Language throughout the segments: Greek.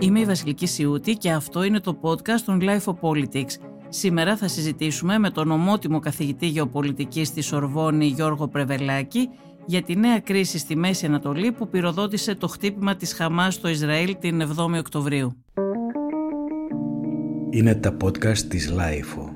Είμαι η Βασιλική Σιούτη και αυτό είναι το podcast των Life of Politics. Σήμερα θα συζητήσουμε με τον ομότιμο καθηγητή γεωπολιτικής στη Σορβόνη Γιώργο Πρεβελάκη για τη νέα κρίση στη Μέση Ανατολή που πυροδότησε το χτύπημα της Χαμάς στο Ισραήλ την 7η Οκτωβρίου. Είναι τα podcast της Life.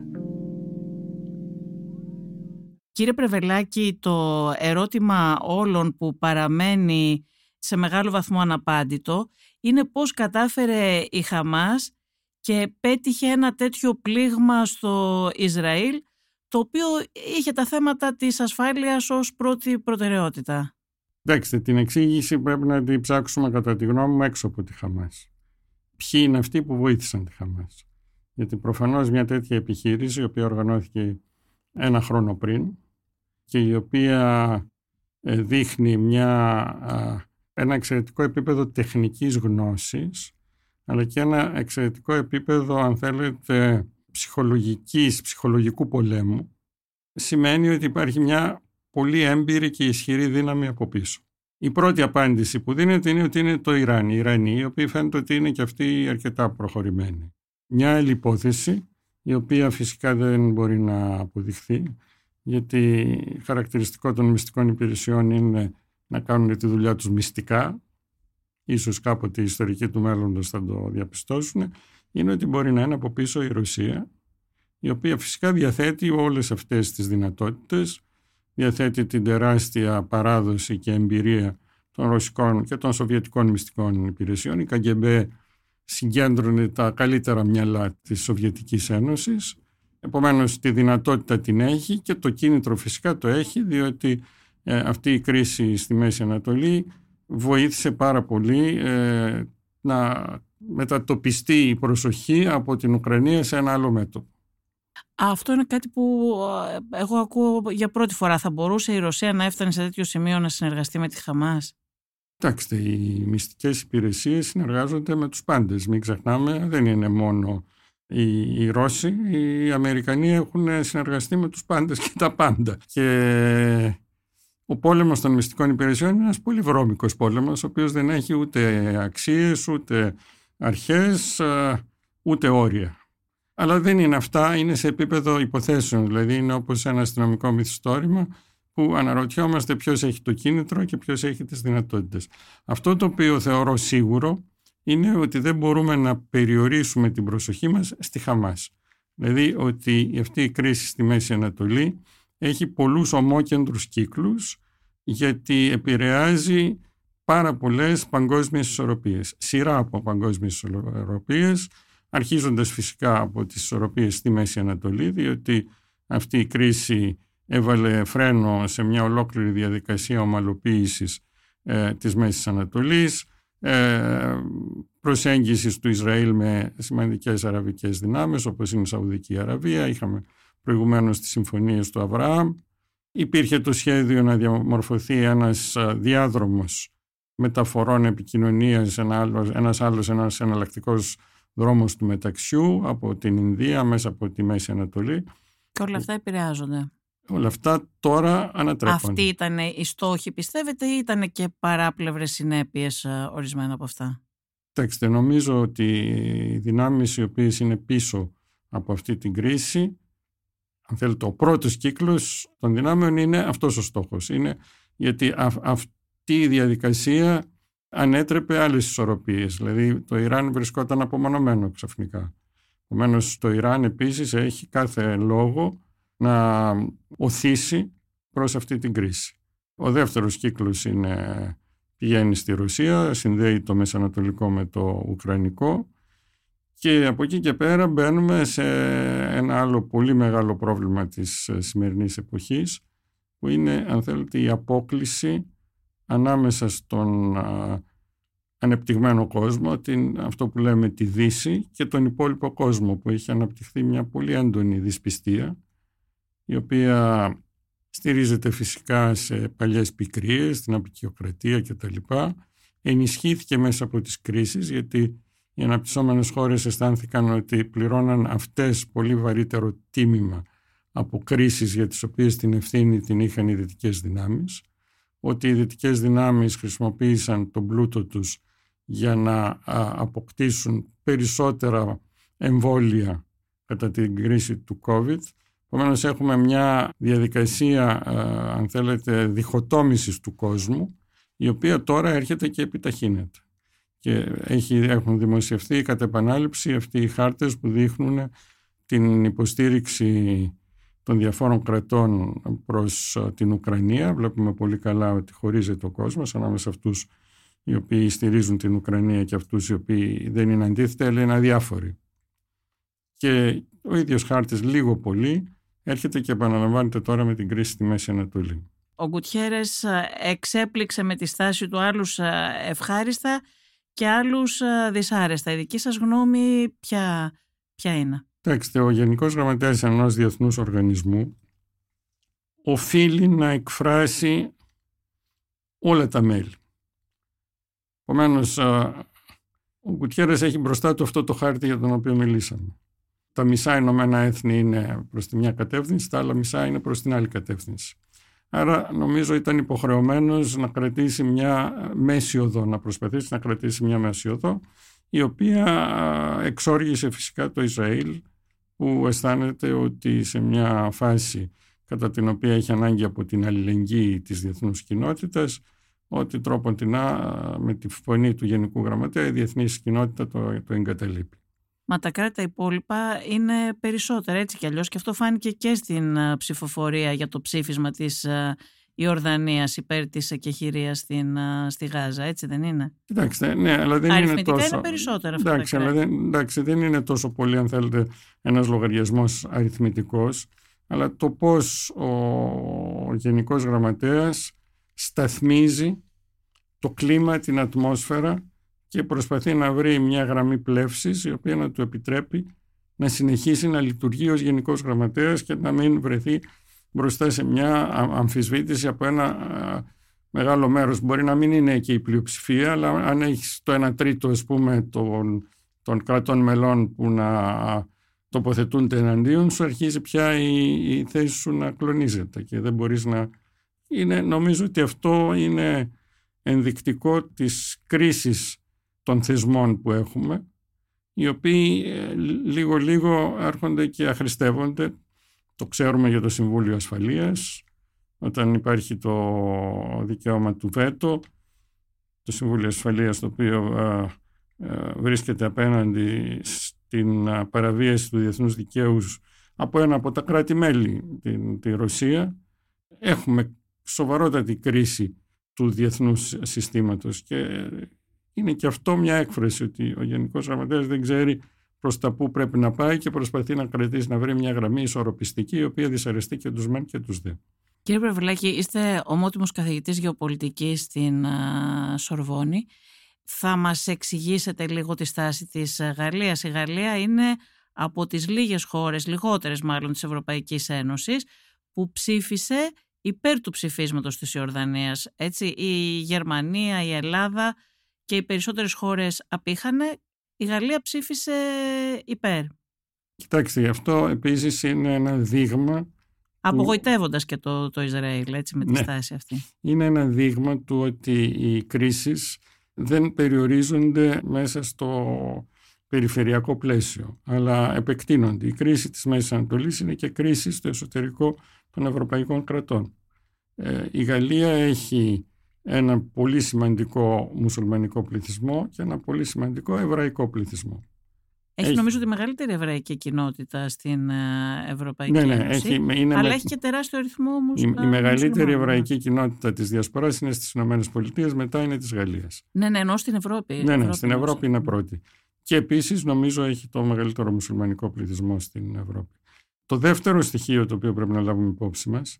Κύριε Πρεβελάκη, το ερώτημα όλων που παραμένει σε μεγάλο βαθμό αναπάντητο είναι πώς κατάφερε η Χαμάς και πέτυχε ένα τέτοιο πλήγμα στο Ισραήλ το οποίο είχε τα θέματα της ασφάλειας ως πρώτη προτεραιότητα. Εντάξει, την εξήγηση πρέπει να την ψάξουμε κατά τη γνώμη μου έξω από τη Χαμάς. Ποιοι είναι αυτοί που βοήθησαν τη Χαμάς; Γιατί προφανώς μια τέτοια επιχείρηση, η οποία οργανώθηκε ένα χρόνο πριν και η οποία ε, δείχνει μια, ένα εξαιρετικό επίπεδο τεχνικής γνώσης αλλά και ένα εξαιρετικό επίπεδο, αν θέλετε, ψυχολογικής, ψυχολογικού πολέμου, σημαίνει ότι υπάρχει μια πολύ έμπειρη και ισχυρή δύναμη από πίσω. Η πρώτη απάντηση που δίνεται είναι ότι είναι το Ιράν, οι Ιρανοί, οι οποίοι φαίνεται ότι είναι και αυτοί αρκετά προχωρημένοι. Μια άλλη υπόθεση, η οποία φυσικά δεν μπορεί να αποδειχθεί, γιατί χαρακτηριστικό των μυστικών υπηρεσιών είναι να κάνουν τη δουλειά τους μυστικά, ίσως κάποτε οι ιστορικοί του μέλλοντος θα το διαπιστώσουν, είναι ότι μπορεί να είναι από πίσω η Ρωσία, η οποία φυσικά διαθέτει όλες αυτές τις δυνατότητες, διαθέτει την τεράστια παράδοση και εμπειρία των ρωσικών και των σοβιετικών μυστικών υπηρεσιών. Η ΚΑΓΚΕΜΠΕ συγκέντρωνε τα καλύτερα μυαλά της Σοβιετικής Ένωσης, επομένως τη δυνατότητα την έχει και το κίνητρο φυσικά το έχει, διότι ε, αυτή η κρίση στη Μέση Ανατολή βοήθησε πάρα πολύ ε, να μετατοπιστεί η προσοχή από την Ουκρανία σε ένα άλλο μέτωπο. Αυτό είναι κάτι που ε, εγώ ακούω για πρώτη φορά. Θα μπορούσε η Ρωσία να έφτανε σε τέτοιο σημείο να συνεργαστεί με τη Χαμάς; Κοιτάξτε, οι μυστικές υπηρεσίες συνεργάζονται με τους πάντες. Μην ξεχνάμε, δεν είναι μόνο οι, οι Ρώσοι. Οι Αμερικανοί έχουν συνεργαστεί με τους πάντες και τα πάντα. Και ο πόλεμος των μυστικών υπηρεσιών είναι ένας πολύ βρώμικος πόλεμος, ο οποίος δεν έχει ούτε αξίες, ούτε αρχές, ούτε όρια. Αλλά δεν είναι αυτά, είναι σε επίπεδο υποθέσεων, δηλαδή είναι όπως ένα αστυνομικό μυθιστόρημα που αναρωτιόμαστε ποιος έχει το κίνητρο και ποιος έχει τις δυνατότητες. Αυτό το οποίο θεωρώ σίγουρο είναι ότι δεν μπορούμε να περιορίσουμε την προσοχή μας στη Χαμάς. Δηλαδή ότι αυτή η κρίση στη Μέση Ανατολή έχει πολλούς ομόκεντρους κύκλους γιατί επηρεάζει πάρα πολλές παγκόσμιες ισορροπίες. Σειρά από παγκόσμιες ισορροπίες, αρχίζοντας φυσικά από τις ισορροπίες στη Μέση Ανατολή, διότι αυτή η κρίση έβαλε φρένο σε μια ολόκληρη διαδικασία ομαλοποίησης ε, της Μέσης Ανατολής, ε, προσέγγισης του Ισραήλ με σημαντικές αραβικές δυνάμεις όπως είναι η Σαουδική Αραβία, είχαμε προηγουμένως τις συμφωνίες του Αβραάμ. Υπήρχε το σχέδιο να διαμορφωθεί ένας διάδρομος μεταφορών επικοινωνίας, ένα άλλος, ένας άλλος ένας εναλλακτικός δρόμος του μεταξιού από την Ινδία μέσα από τη Μέση Ανατολή. Και όλα αυτά επηρεάζονται. Όλα αυτά τώρα ανατρέπονται. Αυτή ήταν η στόχη πιστεύετε ή ήταν και παράπλευρες συνέπειες ορισμένα από αυτά; Κοιτάξτε, νομίζω ότι οι δυνάμεις οι οποίες είναι πίσω από αυτή την κρίση αν θέλετε, ο πρώτος κύκλος των δυνάμεων είναι αυτός ο στόχος. Είναι γιατί αυτή η διαδικασία ανέτρεπε άλλες ισορροπίες. Δηλαδή το Ιράν βρισκόταν απομονωμένο ξαφνικά. Επομένως, το Ιράν επίσης έχει κάθε λόγο να οθήσει προς αυτή την κρίση. Ο δεύτερος κύκλος είναι, πηγαίνει στη Ρωσία, συνδέει το Μεσανατολικό με το Ουκρανικό και από εκεί και πέρα μπαίνουμε σε ένα άλλο πολύ μεγάλο πρόβλημα της ε, σημερινής εποχής που είναι αν θέλετε η απόκληση ανάμεσα στον ανεπτυγμένο κόσμο, την, αυτό που λέμε τη Δύση και τον υπόλοιπο κόσμο που έχει αναπτυχθεί μια πολύ έντονη δυσπιστία η οποία στηρίζεται φυσικά σε παλιές πικρίες, την απεικιοκρατία κτλ. Ενισχύθηκε μέσα από τις κρίσεις γιατί οι αναπτυσσόμενες χώρες αισθάνθηκαν ότι πληρώναν αυτές πολύ βαρύτερο τίμημα από κρίσεις για τις οποίες την ευθύνη την είχαν οι δυτικές δυνάμεις, ότι οι δυτικές δυνάμεις χρησιμοποίησαν τον πλούτο τους για να αποκτήσουν περισσότερα εμβόλια κατά την κρίση του COVID. Επομένως έχουμε μια διαδικασία, αν θέλετε, διχοτόμησης του κόσμου, η οποία τώρα έρχεται και επιταχύνεται. Και έχει, έχουν δημοσιευτεί κατ' επανάληψη αυτοί οι χάρτες που δείχνουν την υποστήριξη των διαφόρων κρατών προς την Ουκρανία. Βλέπουμε πολύ καλά ότι χωρίζεται ο κόσμος ανάμεσα αυτούς οι οποίοι στηρίζουν την Ουκρανία και αυτούς οι οποίοι δεν είναι αντίθετοι, αλλά είναι αδιάφοροι. Και ο ίδιος χάρτης λίγο πολύ έρχεται και επαναλαμβάνεται τώρα με την κρίση στη Μέση Ανατολή. Ο Γκουτιέρες ε, εξέπληξε με τη στάση του άλλους ε, ευχάριστα και άλλους ε, δυσάρεστα. Η δική σας γνώμη ποια, ποια είναι; Κοιτάξτε, ο Γενικός Γραμματέας ενός διεθνούς οργανισμού οφείλει να εκφράσει όλα τα μέλη. Επομένως, ο Γκουτιέρες έχει μπροστά του αυτό το χάρτη για τον οποίο μιλήσαμε. Τα μισά Ηνωμένα Έθνη είναι προς τη μια κατεύθυνση, τα άλλα μισά είναι προς την άλλη κατεύθυνση. Άρα νομίζω ήταν υποχρεωμένος να κρατήσει μια μέση οδό, να προσπαθήσει να κρατήσει μια μέση οδό, η οποία εξόργησε φυσικά το Ισραήλ, που αισθάνεται ότι σε μια φάση κατά την οποία έχει ανάγκη από την αλληλεγγύη της διεθνούς κοινότητας, ότι τρόπον την με τη φωνή του Γενικού Γραμματέα η διεθνής κοινότητα το, το εγκαταλείπει. Μα τα κράτη τα υπόλοιπα είναι περισσότερα έτσι κι αλλιώς και αυτό φάνηκε και στην ε, ψηφοφορία για το ψήφισμα της ε, Ιορδανίας υπέρ της εκεχηρίας ε, στη Γάζα, έτσι δεν είναι; Κοιτάξτε, ναι, αλλά δεν είναι τόσο... είναι περισσότερα αυτά εντάξει, αλλά δεν, εντάξει, δεν είναι τόσο πολύ αν θέλετε ένας λογαριασμός αριθμητικός, αλλά το πώς ο Γενικός Γραμματέας σταθμίζει το κλίμα, την ατμόσφαιρα και προσπαθεί να βρει μια γραμμή πλεύσης η οποία να του επιτρέπει να συνεχίσει να λειτουργεί ως Γενικός Γραμματέας και να μην βρεθεί μπροστά σε μια αμφισβήτηση από ένα μεγάλο μέρος. Μπορεί να μην είναι και η πλειοψηφία, αλλά αν έχεις το 1 τρίτο ας πούμε, των, των κρατών μελών που να τοποθετούνται εναντίον σου, αρχίζει πια η, η θέση σου να κλονίζεται και δεν μπορείς να... Είναι, νομίζω ότι αυτό είναι ενδεικτικό της κρίσης των θεσμών που έχουμε, οι οποίοι λίγο-λίγο ε, έρχονται και αχρηστεύονται. Το ξέρουμε για το Συμβούλιο Ασφαλείας, όταν υπάρχει το δικαίωμα του βέτο, το Συμβούλιο Ασφαλείας το οποίο ε, ε, βρίσκεται απέναντι στην παραβίαση του διεθνούς δικαίου από ένα από τα κράτη-μέλη, την, τη Ρωσία, έχουμε σοβαρότατη κρίση του διεθνούς συστήματος και είναι και αυτό μια έκφραση ότι ο Γενικός Γραμματέας δεν ξέρει προς τα πού πρέπει να πάει και προσπαθεί να κρατήσει να βρει μια γραμμή ισορροπιστική η οποία δυσαρεστεί και τους μεν και τους δε. Κύριε Πρεβουλάκη, είστε ομότιμος καθηγητής γεωπολιτικής στην Σορβόνη. Θα μας εξηγήσετε λίγο τη στάση της Γαλλίας. Η Γαλλία είναι από τις λίγες χώρες, λιγότερες μάλλον της Ευρωπαϊκής Ένωσης, που ψήφισε υπέρ του ψηφίσματος της Ιορδανίας. Έτσι, η Γερμανία, η Ελλάδα και οι περισσότερες χώρες απήχανε, η Γαλλία ψήφισε υπέρ. Κοιτάξτε, αυτό επίσης είναι ένα δείγμα Απογοητεύοντας και το, το Ισραήλ έτσι, με τη ναι. στάση αυτή. Είναι ένα δείγμα του ότι οι κρίσεις δεν περιορίζονται μέσα στο περιφερειακό πλαίσιο, αλλά επεκτείνονται. Η κρίση της Μέσης Ανατολής είναι και κρίση στο εσωτερικό των ευρωπαϊκών κρατών. Ε, η Γαλλία έχει ένα πολύ σημαντικό μουσουλμανικό πληθυσμό και ένα πολύ σημαντικό εβραϊκό πληθυσμό. Έχει, νομίζω τη μεγαλύτερη εβραϊκή κοινότητα στην ε, Ευρωπαϊκή ναι, ναι, Ένωση, έχει, είναι αλλά έχει και τεράστιο αριθμό όμως Η, η μεγαλύτερη εβραϊκή κοινότητα της Διασποράς είναι στις Ηνωμένες Πολιτείες, μετά είναι της Γαλλίας. Ναι, ναι, ενώ στην Ευρώπη. Ναι, ναι, Ευρώπη στην Ευρώπη είναι πρώτη. Και επίσης νομίζω έχει το μεγαλύτερο μουσουλμανικό πληθυσμό στην Ευρώπη. Το δεύτερο στοιχείο το οποίο πρέπει να λάβουμε υπόψη μας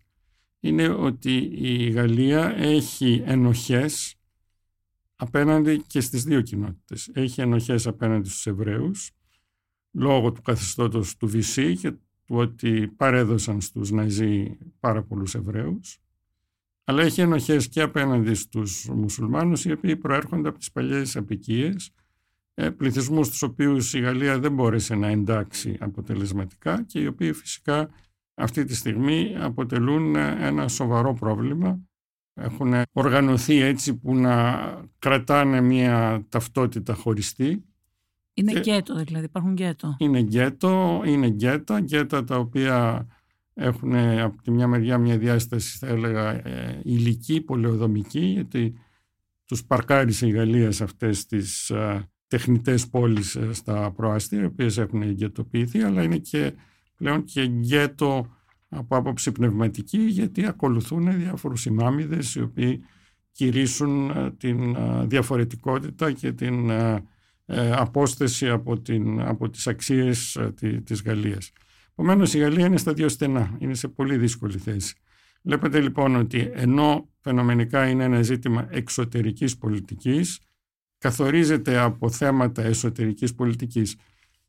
είναι ότι η Γαλλία έχει ενοχές απέναντι και στις δύο κοινότητες. Έχει ενοχές απέναντι στους Εβραίους λόγω του καθεστώτος του Βυσσή και του ότι παρέδωσαν στους Ναζί πάρα πολλούς Εβραίους αλλά έχει ενοχές και απέναντι στους μουσουλμάνους οι οποίοι προέρχονται από τις παλιές απικίες ε, πληθυσμούς τους οποίους η Γαλλία δεν μπόρεσε να εντάξει αποτελεσματικά και οι οποίοι φυσικά αυτή τη στιγμή αποτελούν ένα σοβαρό πρόβλημα έχουν οργανωθεί έτσι που να κρατάνε μια ταυτότητα χωριστή. Είναι και γκέτο δηλαδή, υπάρχουν γκέτο. Είναι γκέτο, είναι γκέτα, γκέτα τα οποία έχουν από τη μια μεριά μια διάσταση θα έλεγα ε, ηλική, πολεοδομική γιατί τους παρκάρισε η Γαλλία σε αυτές τις ε, τεχνητές πόλεις ε, στα προάστια οι οποίες έχουν γκέτοποιηθεί αλλά είναι και πλέον και γκέτο από άποψη πνευματική γιατί ακολουθούν διάφορους ημάμιδες οι οποίοι κηρύσουν ε, την ε, διαφορετικότητα και την ε, απόσταση από, την, από τις αξίες της Γαλλίας. Επομένως, η Γαλλία είναι στα δύο στενά, είναι σε πολύ δύσκολη θέση. Βλέπετε λοιπόν ότι ενώ φαινομενικά είναι ένα ζήτημα εξωτερικής πολιτικής, καθορίζεται από θέματα εσωτερικής πολιτικής.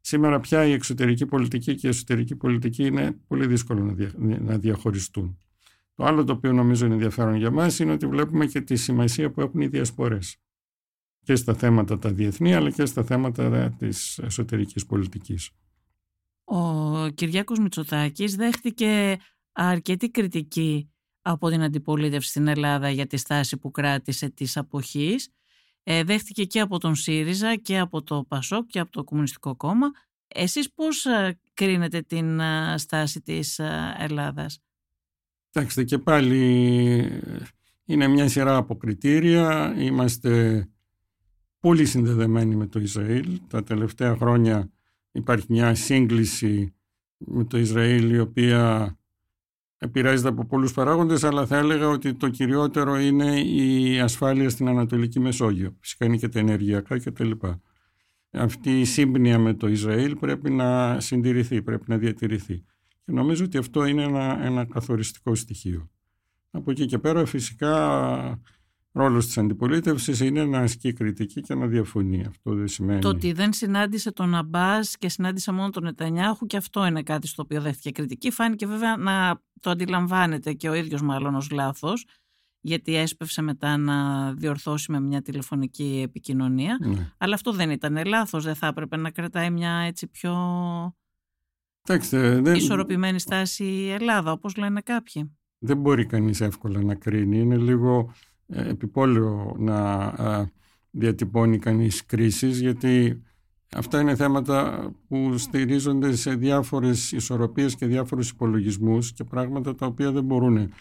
Σήμερα πια η εξωτερική πολιτική και η εσωτερική πολιτική είναι πολύ δύσκολο να διαχωριστούν. Το άλλο το οποίο νομίζω είναι ενδιαφέρον για μας είναι ότι βλέπουμε και τη σημασία που έχουν οι διασπορές και στα θέματα τα διεθνή αλλά και στα θέματα της εσωτερικής πολιτικής. Ο Κυριάκος Μητσοτάκης δέχτηκε αρκετή κριτική από την αντιπολίτευση στην Ελλάδα για τη στάση που κράτησε της αποχής ε, δέχτηκε και από τον ΣΥΡΙΖΑ και από το ΠΑΣΟΚ και από το Κομμουνιστικό Κόμμα. Εσείς πώς ε, κρίνετε την ε, στάση της Ελλάδας; Κοιτάξτε και πάλι είναι μια σειρά από κριτήρια. Είμαστε πολύ συνδεδεμένοι με το Ισραήλ. Τα τελευταία χρόνια υπάρχει μια σύγκληση με το Ισραήλ η οποία επηρεάζεται από πολλούς παράγοντες, αλλά θα έλεγα ότι το κυριότερο είναι η ασφάλεια στην Ανατολική Μεσόγειο. Φυσικά είναι και τα ενεργειακά κτλ. Αυτή η σύμπνοια με το Ισραήλ πρέπει να συντηρηθεί, πρέπει να διατηρηθεί. Και νομίζω ότι αυτό είναι ένα, ένα καθοριστικό στοιχείο. Από εκεί και πέρα φυσικά ρόλος της αντιπολίτευσης είναι να ασκεί κριτική και να διαφωνεί. Αυτό δεν σημαίνει. Το ότι δεν συνάντησε τον Αμπάς και συνάντησε μόνο τον Νετανιάχου και αυτό είναι κάτι στο οποίο δέχτηκε κριτική. Φάνηκε βέβαια να το αντιλαμβάνεται και ο ίδιος μάλλον ως λάθος, γιατί έσπευσε μετά να διορθώσει με μια τηλεφωνική επικοινωνία. Ναι. Αλλά αυτό δεν ήταν λάθος. Δεν θα έπρεπε να κρατάει μια έτσι πιο. Τάξτε, δεν... Ισορροπημένη στάση η Ελλάδα, όπως λένε κάποιοι. Δεν μπορεί κανείς εύκολα να κρίνει. Είναι λίγο ε, επιπόλαιο να διατυπώνει κανείς κρίσεις γιατί αυτά είναι θέματα που στηρίζονται σε διάφορες ισορροπίες και διάφορους υπολογισμούς και πράγματα τα οποία δεν μπορούν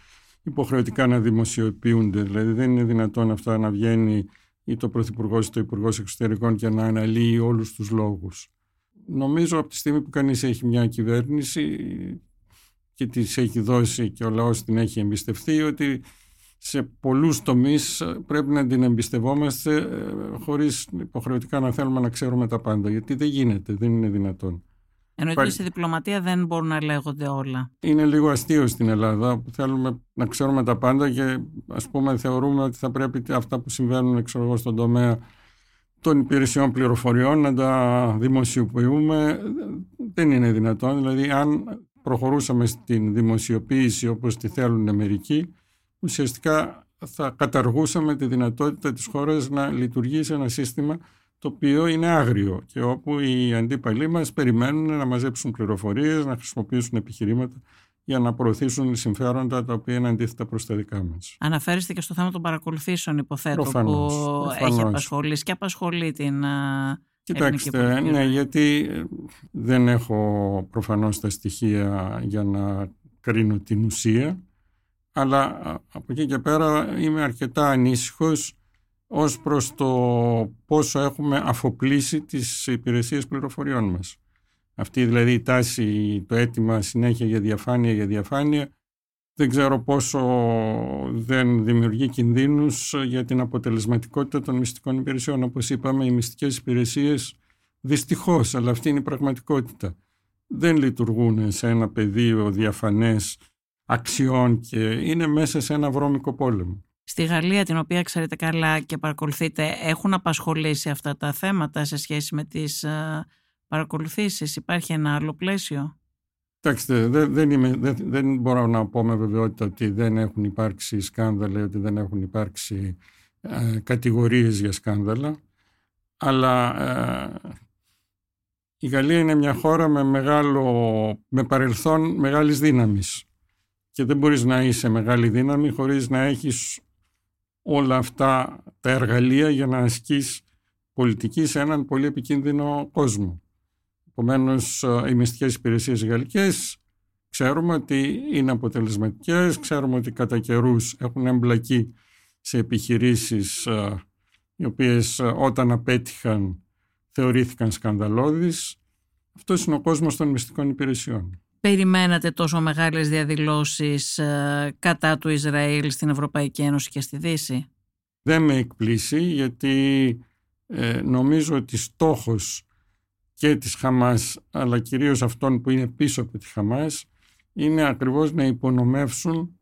υποχρεωτικά να δημοσιοποιούνται. Δηλαδή δεν είναι δυνατόν αυτά να βγαίνει ή το Πρωθυπουργός ή το Υπουργός Εξωτερικών και να αναλύει όλους τους λόγους. Νομίζω από τη στιγμή που κανείς έχει μια κυβέρνηση και της έχει δώσει και ο λαός την έχει εμπιστευτεί ότι σε πολλούς τομείς ε, πρέπει να την εμπιστευόμαστε ε, χωρίς υποχρεωτικά να θέλουμε να ξέρουμε τα πάντα γιατί δεν γίνεται, δεν είναι δυνατόν. Ενώ και στη διπλωματία δεν μπορούν να λέγονται όλα. Είναι λίγο αστείο στην Ελλάδα που θέλουμε να ξέρουμε τα πάντα και ας πούμε θεωρούμε ότι θα πρέπει αυτά που συμβαίνουν ξέρω στον τομέα των υπηρεσιών πληροφοριών να τα δημοσιοποιούμε. Δεν είναι δυνατόν. Δηλαδή αν προχωρούσαμε στην δημοσιοποίηση όπως τη θέλουν μερικοί ουσιαστικά θα καταργούσαμε τη δυνατότητα της χώρας να λειτουργήσει ένα σύστημα το οποίο είναι άγριο και όπου οι αντίπαλοι μας περιμένουν να μαζέψουν πληροφορίες, να χρησιμοποιήσουν επιχειρήματα για να προωθήσουν συμφέροντα τα οποία είναι αντίθετα προς τα δικά μας. Αναφέρεστε και στο θέμα των παρακολουθήσεων υποθέτω προφανώς, που προφανώς. έχει απασχολήσει και απασχολεί την Κοιτάξτε, ναι, γιατί δεν έχω προφανώς τα στοιχεία για να κρίνω την ουσία αλλά από εκεί και πέρα είμαι αρκετά ανήσυχος ως προς το πόσο έχουμε αφοπλίσει τις υπηρεσίες πληροφοριών μας. Αυτή δηλαδή η τάση, το αίτημα συνέχεια για διαφάνεια για διαφάνεια δεν ξέρω πόσο δεν δημιουργεί κινδύνους για την αποτελεσματικότητα των μυστικών υπηρεσιών. Όπως είπαμε, οι μυστικές υπηρεσίες δυστυχώς, αλλά αυτή είναι η πραγματικότητα, δεν λειτουργούν σε ένα πεδίο διαφανές αξιών και είναι μέσα σε ένα βρώμικο πόλεμο. Στη Γαλλία, την οποία ξέρετε καλά και παρακολουθείτε, έχουν απασχολήσει αυτά τα θέματα σε σχέση με τις ε, παρακολουθήσεις; Υπάρχει ένα άλλο πλαίσιο; Κοιτάξτε, δεν, δεν, δεν, δεν μπορώ να πω με βεβαιότητα ότι δεν έχουν υπάρξει σκάνδαλα, ότι δεν έχουν υπάρξει ε, κατηγορίες για σκάνδαλα, αλλά ε, η Γαλλία είναι μια χώρα με, μεγάλο, με παρελθόν μεγάλης δύναμης και δεν μπορείς να είσαι μεγάλη δύναμη χωρίς να έχεις όλα αυτά τα εργαλεία για να ασκείς πολιτική σε έναν πολύ επικίνδυνο κόσμο. Επομένως, οι μυστικές υπηρεσίες γαλλικές ξέρουμε ότι είναι αποτελεσματικές, ξέρουμε ότι κατά καιρούς έχουν εμπλακεί σε επιχειρήσεις οι οποίες όταν απέτυχαν θεωρήθηκαν σκανδαλώδεις. Αυτός είναι ο κόσμος των μυστικών υπηρεσιών. Περιμένατε τόσο μεγάλες διαδηλώσεις κατά του Ισραήλ στην Ευρωπαϊκή Ένωση και στη Δύση; Δεν με εκπλήσει γιατί ε, νομίζω ότι στόχος και της Χαμάς αλλά κυρίως αυτών που είναι πίσω από τη Χαμάς είναι ακριβώς να υπονομεύσουν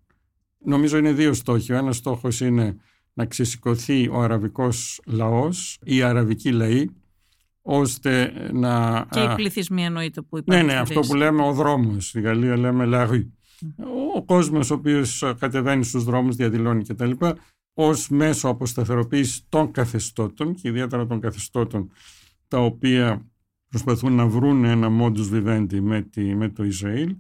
νομίζω είναι δύο στόχοι. Ο ένας στόχος είναι να ξεσηκωθεί ο αραβικός λαός, η αραβική λαή ώστε να... Και οι πληθυσμοί εννοείται που υπάρχουν. Ναι, ναι, αυτό που λέμε ο δρόμος. Στη Γαλλία λέμε la Ο κόσμος ο οποίος κατεβαίνει στους δρόμους, διαδηλώνει κτλ ως μέσο αποσταθεροποίησης των καθεστώτων και ιδιαίτερα των καθεστώτων τα οποία προσπαθούν να βρουν ένα modus vivendi με, με το Ισραήλ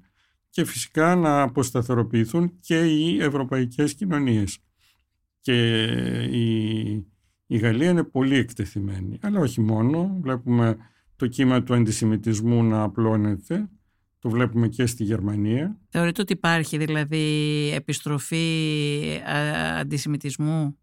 και φυσικά να αποσταθεροποιηθούν και οι ευρωπαϊκές κοινωνίες. Και η, η Γαλλία είναι πολύ εκτεθειμένη, αλλά όχι μόνο. Βλέπουμε το κύμα του αντισημιτισμού να απλώνεται το βλέπουμε και στη Γερμανία. Θεωρείτε ότι υπάρχει δηλαδή επιστροφή αντισημιτισμού;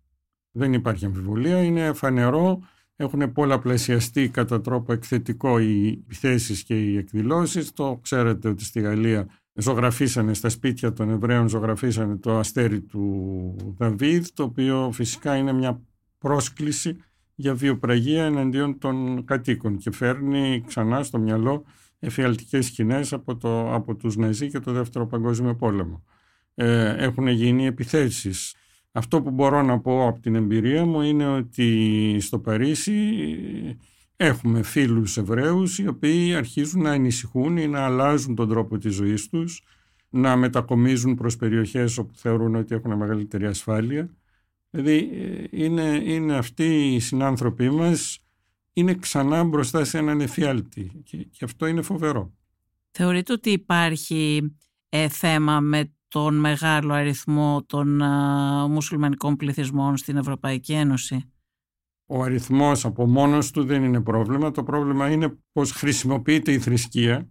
Δεν υπάρχει αμφιβολία. Είναι φανερό. Έχουν πολλαπλασιαστεί κατά τρόπο εκθετικό οι επιθέσει και οι εκδηλώσεις. Το ξέρετε ότι στη Γαλλία ζωγραφίσανε στα σπίτια των Εβραίων ζωγραφίσανε το αστέρι του Δαβίδ το οποίο φυσικά είναι μια πρόσκληση για βιοπραγία εναντίον των κατοίκων και φέρνει ξανά στο μυαλό εφιαλτικές σκηνές από, το, από τους Ναζί και το Δεύτερο Παγκόσμιο Πόλεμο. Ε, έχουν γίνει επιθέσεις. Αυτό που μπορώ να πω από την εμπειρία μου είναι ότι στο Παρίσι έχουμε φίλους Εβραίους οι οποίοι αρχίζουν να ανησυχούν ή να αλλάζουν τον τρόπο της ζωής τους, να μετακομίζουν προς περιοχές όπου θεωρούν ότι έχουν μεγαλύτερη ασφάλεια. Δηλαδή ε, είναι, είναι αυτοί οι συνάνθρωποι μας είναι ξανά μπροστά σε έναν εφιάλτη και, αυτό είναι φοβερό. Θεωρείτε ότι υπάρχει ε, θέμα με τον μεγάλο αριθμό των μουσουλμανικών πληθυσμών στην Ευρωπαϊκή Ένωση; Ο αριθμός από μόνος του δεν είναι πρόβλημα. Το πρόβλημα είναι πώς χρησιμοποιείται η θρησκεία,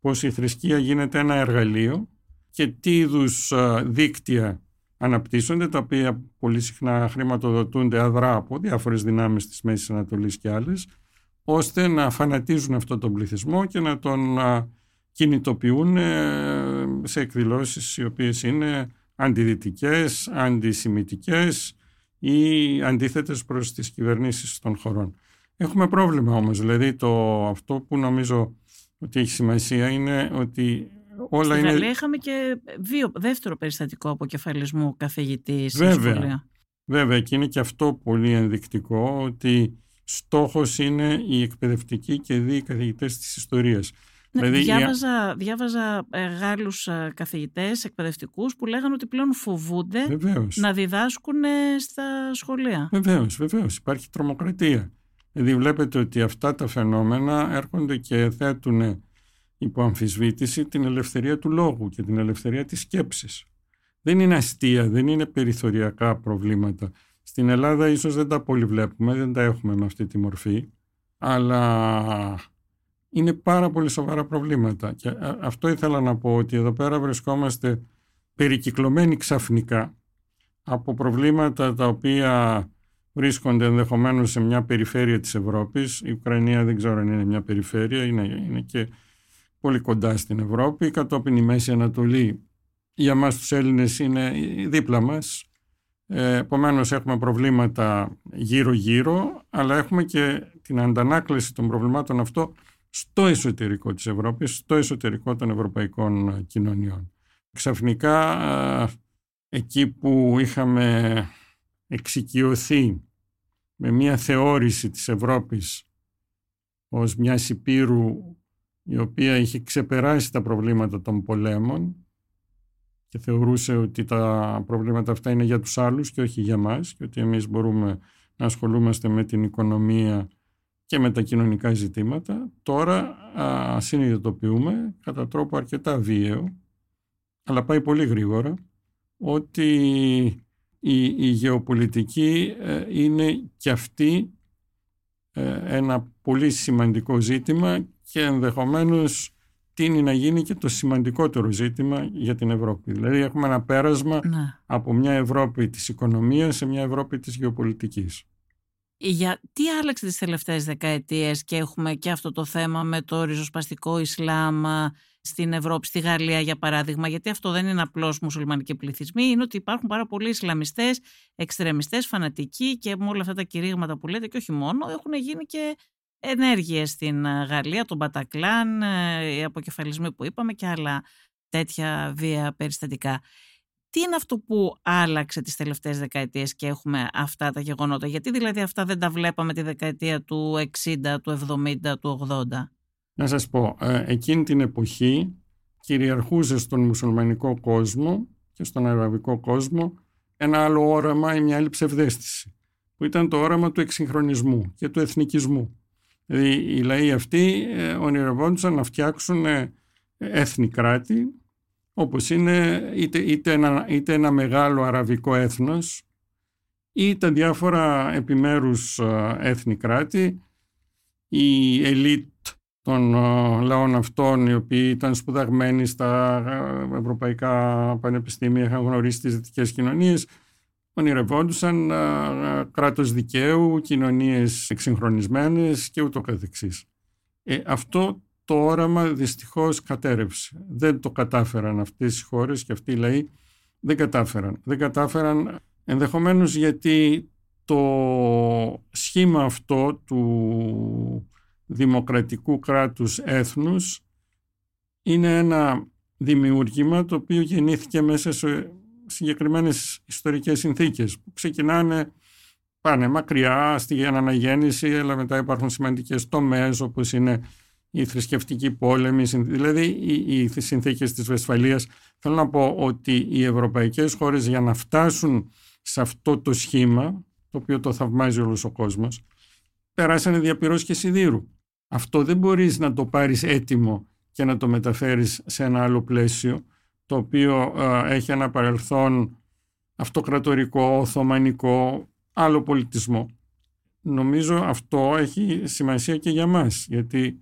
πώς η θρησκεία γίνεται ένα εργαλείο και τι είδους δίκτυα αναπτύσσονται, τα οποία πολύ συχνά χρηματοδοτούνται αδρά από διάφορες δυνάμεις της Μέσης Ανατολής και άλλες, ώστε να φανατίζουν αυτό τον πληθυσμό και να τον κινητοποιούν ε, σε εκδηλώσεις οι οποίες είναι αντιδυτικές, αντισημιτικές ή αντίθετες προς τις κυβερνήσεις των χωρών. Έχουμε πρόβλημα όμως, δηλαδή το, αυτό που νομίζω ότι έχει σημασία είναι ότι όλα Στη είναι... Γαλλία είχαμε και δύο, δεύτερο περιστατικό αποκεφαλισμού καθηγητής στη σχολεία. Βέβαια και είναι και αυτό πολύ ενδεικτικό ότι στόχος είναι οι εκπαιδευτικοί και δύο καθηγητές της ιστορίας. Ναι, δηλαδή, διάβαζα, διάβαζα ε, Γάλλους ε, καθηγητές εκπαιδευτικούς που λέγανε ότι πλέον φοβούνται να διδάσκουν στα σχολεία. Βεβαίως, βεβαίως. Υπάρχει τρομοκρατία. Δηλαδή βλέπετε ότι αυτά τα φαινόμενα έρχονται και θέτουν υπό αμφισβήτηση την ελευθερία του λόγου και την ελευθερία της σκέψης. Δεν είναι αστεία, δεν είναι περιθωριακά προβλήματα. Στην Ελλάδα ίσως δεν τα πολύ βλέπουμε, δεν τα έχουμε με αυτή τη μορφή, αλλά είναι πάρα πολύ σοβαρά προβλήματα. Και αυτό ήθελα να πω ότι εδώ πέρα βρισκόμαστε περικυκλωμένοι ξαφνικά από προβλήματα τα οποία βρίσκονται ενδεχομένως σε μια περιφέρεια της Ευρώπης. Η Ουκρανία δεν ξέρω αν είναι μια περιφέρεια, είναι, είναι και πολύ κοντά στην Ευρώπη. Κατόπιν η Μέση Ανατολή για μας τους Έλληνες είναι δίπλα μας. Ε, Επομένως έχουμε προβλήματα γύρω-γύρω, αλλά έχουμε και την αντανάκλαση των προβλημάτων αυτό στο εσωτερικό της Ευρώπης, στο εσωτερικό των ευρωπαϊκών κοινωνιών. Ξαφνικά εκεί που είχαμε εξοικειωθεί με μια θεώρηση της Ευρώπης ως μιας υπήρου η οποία είχε ξεπεράσει τα προβλήματα των πολέμων και θεωρούσε ότι τα προβλήματα αυτά είναι για τους άλλους και όχι για μας και ότι εμείς μπορούμε να ασχολούμαστε με την οικονομία και με τα κοινωνικά ζητήματα. Τώρα α, συνειδητοποιούμε κατά τρόπο αρκετά βίαιο αλλά πάει πολύ γρήγορα ότι η, η γεωπολιτική ε, είναι και αυτή ε, ένα πολύ σημαντικό ζήτημα και ενδεχομένως τίνει να γίνει και το σημαντικότερο ζήτημα για την Ευρώπη. Δηλαδή έχουμε ένα πέρασμα Ναι. από μια Ευρώπη της οικονομίας σε μια Ευρώπη της γεωπολιτικής. Για τι άλλαξε τις τελευταίες δεκαετίες και έχουμε και αυτό το θέμα με το ριζοσπαστικό Ισλάμ α, στην Ευρώπη, στη Γαλλία για παράδειγμα, γιατί αυτό δεν είναι απλώς μουσουλμανικοί πληθυσμοί, είναι ότι υπάρχουν πάρα πολλοί Ισλαμιστές, εξτρεμιστές, φανατικοί και με όλα αυτά τα κηρύγματα που λέτε και όχι μόνο, έχουν γίνει και ενέργειες στην α, Γαλλία, τον Μπατακλάν, ε, οι αποκεφαλισμοί που είπαμε και άλλα τέτοια βία περιστατικά. Τι είναι αυτό που άλλαξε τις τελευταίες δεκαετίες και έχουμε αυτά τα γεγονότα; Γιατί δηλαδή αυτά δεν τα βλέπαμε τη δεκαετία του 60, του 70, του 80. Να σας πω, ε, εκείνη την εποχή κυριαρχούσε στον μουσουλμανικό κόσμο και στον αραβικό κόσμο ένα άλλο όραμα ή μια άλλη ψευδέστηση που ήταν το όραμα του εξυγχρονισμού και του εθνικισμού. Δηλαδή οι λαοί αυτοί ε, ονειρευόντουσαν να φτιάξουν ε, έθνη κράτη όπως είναι είτε, είτε, ένα, είτε ένα μεγάλο αραβικό έθνος ή τα διάφορα επιμέρους ε, έθνη κράτη. Η ελίτ των ε, λαών αυτών οι οποίοι ήταν σπουδαγμένοι στα ε, ευρωπαϊκά πανεπιστήμια είχαν γνωρίσει τις δυτικές κοινωνίες ονειρευόντουσαν ε, κράτος δικαίου, κοινωνίες εξυγχρονισμένες και ούτω καθεξής. Ε, αυτό το όραμα δυστυχώς κατέρευσε. Δεν το κατάφεραν αυτές οι χώρες και αυτοί οι λαοί δεν κατάφεραν. Δεν κατάφεραν ενδεχομένως γιατί το σχήμα αυτό του δημοκρατικού κράτους έθνους είναι ένα δημιούργημα το οποίο γεννήθηκε μέσα σε συγκεκριμένες ιστορικές συνθήκες που ξεκινάνε πάνε μακριά στη αναγέννηση αλλά μετά υπάρχουν σημαντικές τομές όπως είναι η θρησκευτική πόλεμη, δηλαδή οι, οι συνθήκες της Βεσφαλίας. Θέλω να πω ότι οι ευρωπαϊκές χώρες για να φτάσουν σε αυτό το σχήμα, το οποίο το θαυμάζει όλος ο κόσμος, περάσανε διαπυρός και σιδήρου. Αυτό δεν μπορείς να το πάρεις έτοιμο και να το μεταφέρεις σε ένα άλλο πλαίσιο, το οποίο ε, έχει ένα παρελθόν αυτοκρατορικό, οθωμανικό, άλλο πολιτισμό. Νομίζω αυτό έχει σημασία και για μας, γιατί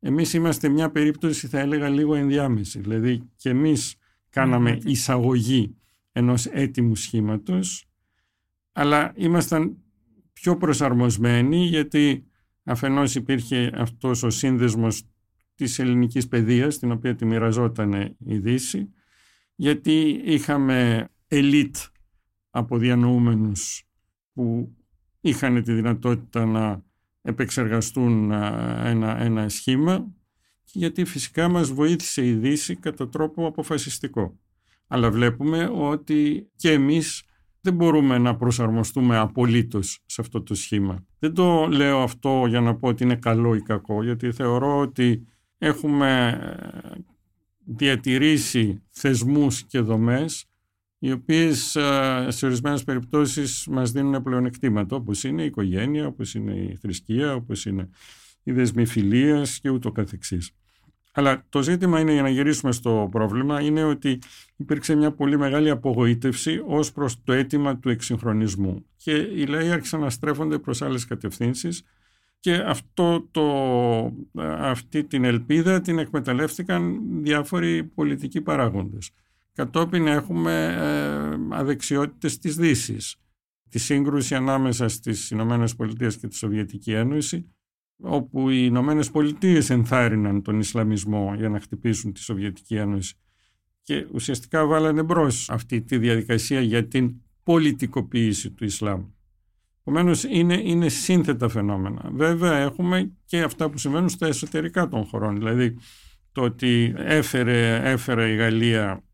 εμείς είμαστε μια περίπτωση θα έλεγα λίγο ενδιάμεση. Δηλαδή και εμείς κάναμε εισαγωγή ενός έτοιμου σχήματος αλλά ήμασταν πιο προσαρμοσμένοι γιατί αφενός υπήρχε αυτός ο σύνδεσμος της ελληνικής παιδείας την οποία τη μοιραζόταν η Δύση γιατί είχαμε ελίτ από διανοούμενους που είχαν τη δυνατότητα να επεξεργαστούν ένα, ένα σχήμα γιατί φυσικά μας βοήθησε η Δύση κατά τρόπο αποφασιστικό. Αλλά βλέπουμε ότι και εμείς δεν μπορούμε να προσαρμοστούμε απολύτως σε αυτό το σχήμα. Δεν το λέω αυτό για να πω ότι είναι καλό ή κακό, γιατί θεωρώ ότι έχουμε ε, διατηρήσει θεσμούς και δομές οι οποίες ε, σε ορισμένες περιπτώσεις μας δίνουν πλεονεκτήματα όπως είναι η οικογένεια, όπως είναι η θρησκεία, όπως είναι η δεσμή φιλίας και ούτω καθεξής. Αλλά το ζήτημα είναι για να γυρίσουμε στο πρόβλημα είναι ότι υπήρξε μια πολύ μεγάλη απογοήτευση ως προς το αίτημα του εξυγχρονισμού και οι λαοί άρχισαν να στρέφονται προς άλλες κατευθύνσεις και αυτό το, αυτή την ελπίδα την εκμεταλλεύτηκαν διάφοροι πολιτικοί παράγοντες. Κατόπιν έχουμε ε, αδεξιότητες της δύσης. Τη σύγκρουση ανάμεσα στις Ηνωμένες Πολιτείες και τη Σοβιετική Ένωση, όπου οι Ηνωμένες Πολιτείες ενθάρρυναν τον Ισλαμισμό για να χτυπήσουν τη Σοβιετική Ένωση και ουσιαστικά βάλανε μπρος αυτή τη διαδικασία για την πολιτικοποίηση του Ισλάμ. Επομένως, είναι, είναι σύνθετα φαινόμενα. Βέβαια, έχουμε και αυτά που συμβαίνουν στα εσωτερικά των χωρών. Δηλαδή, το ότι έφερε, έφερε η Γαλλία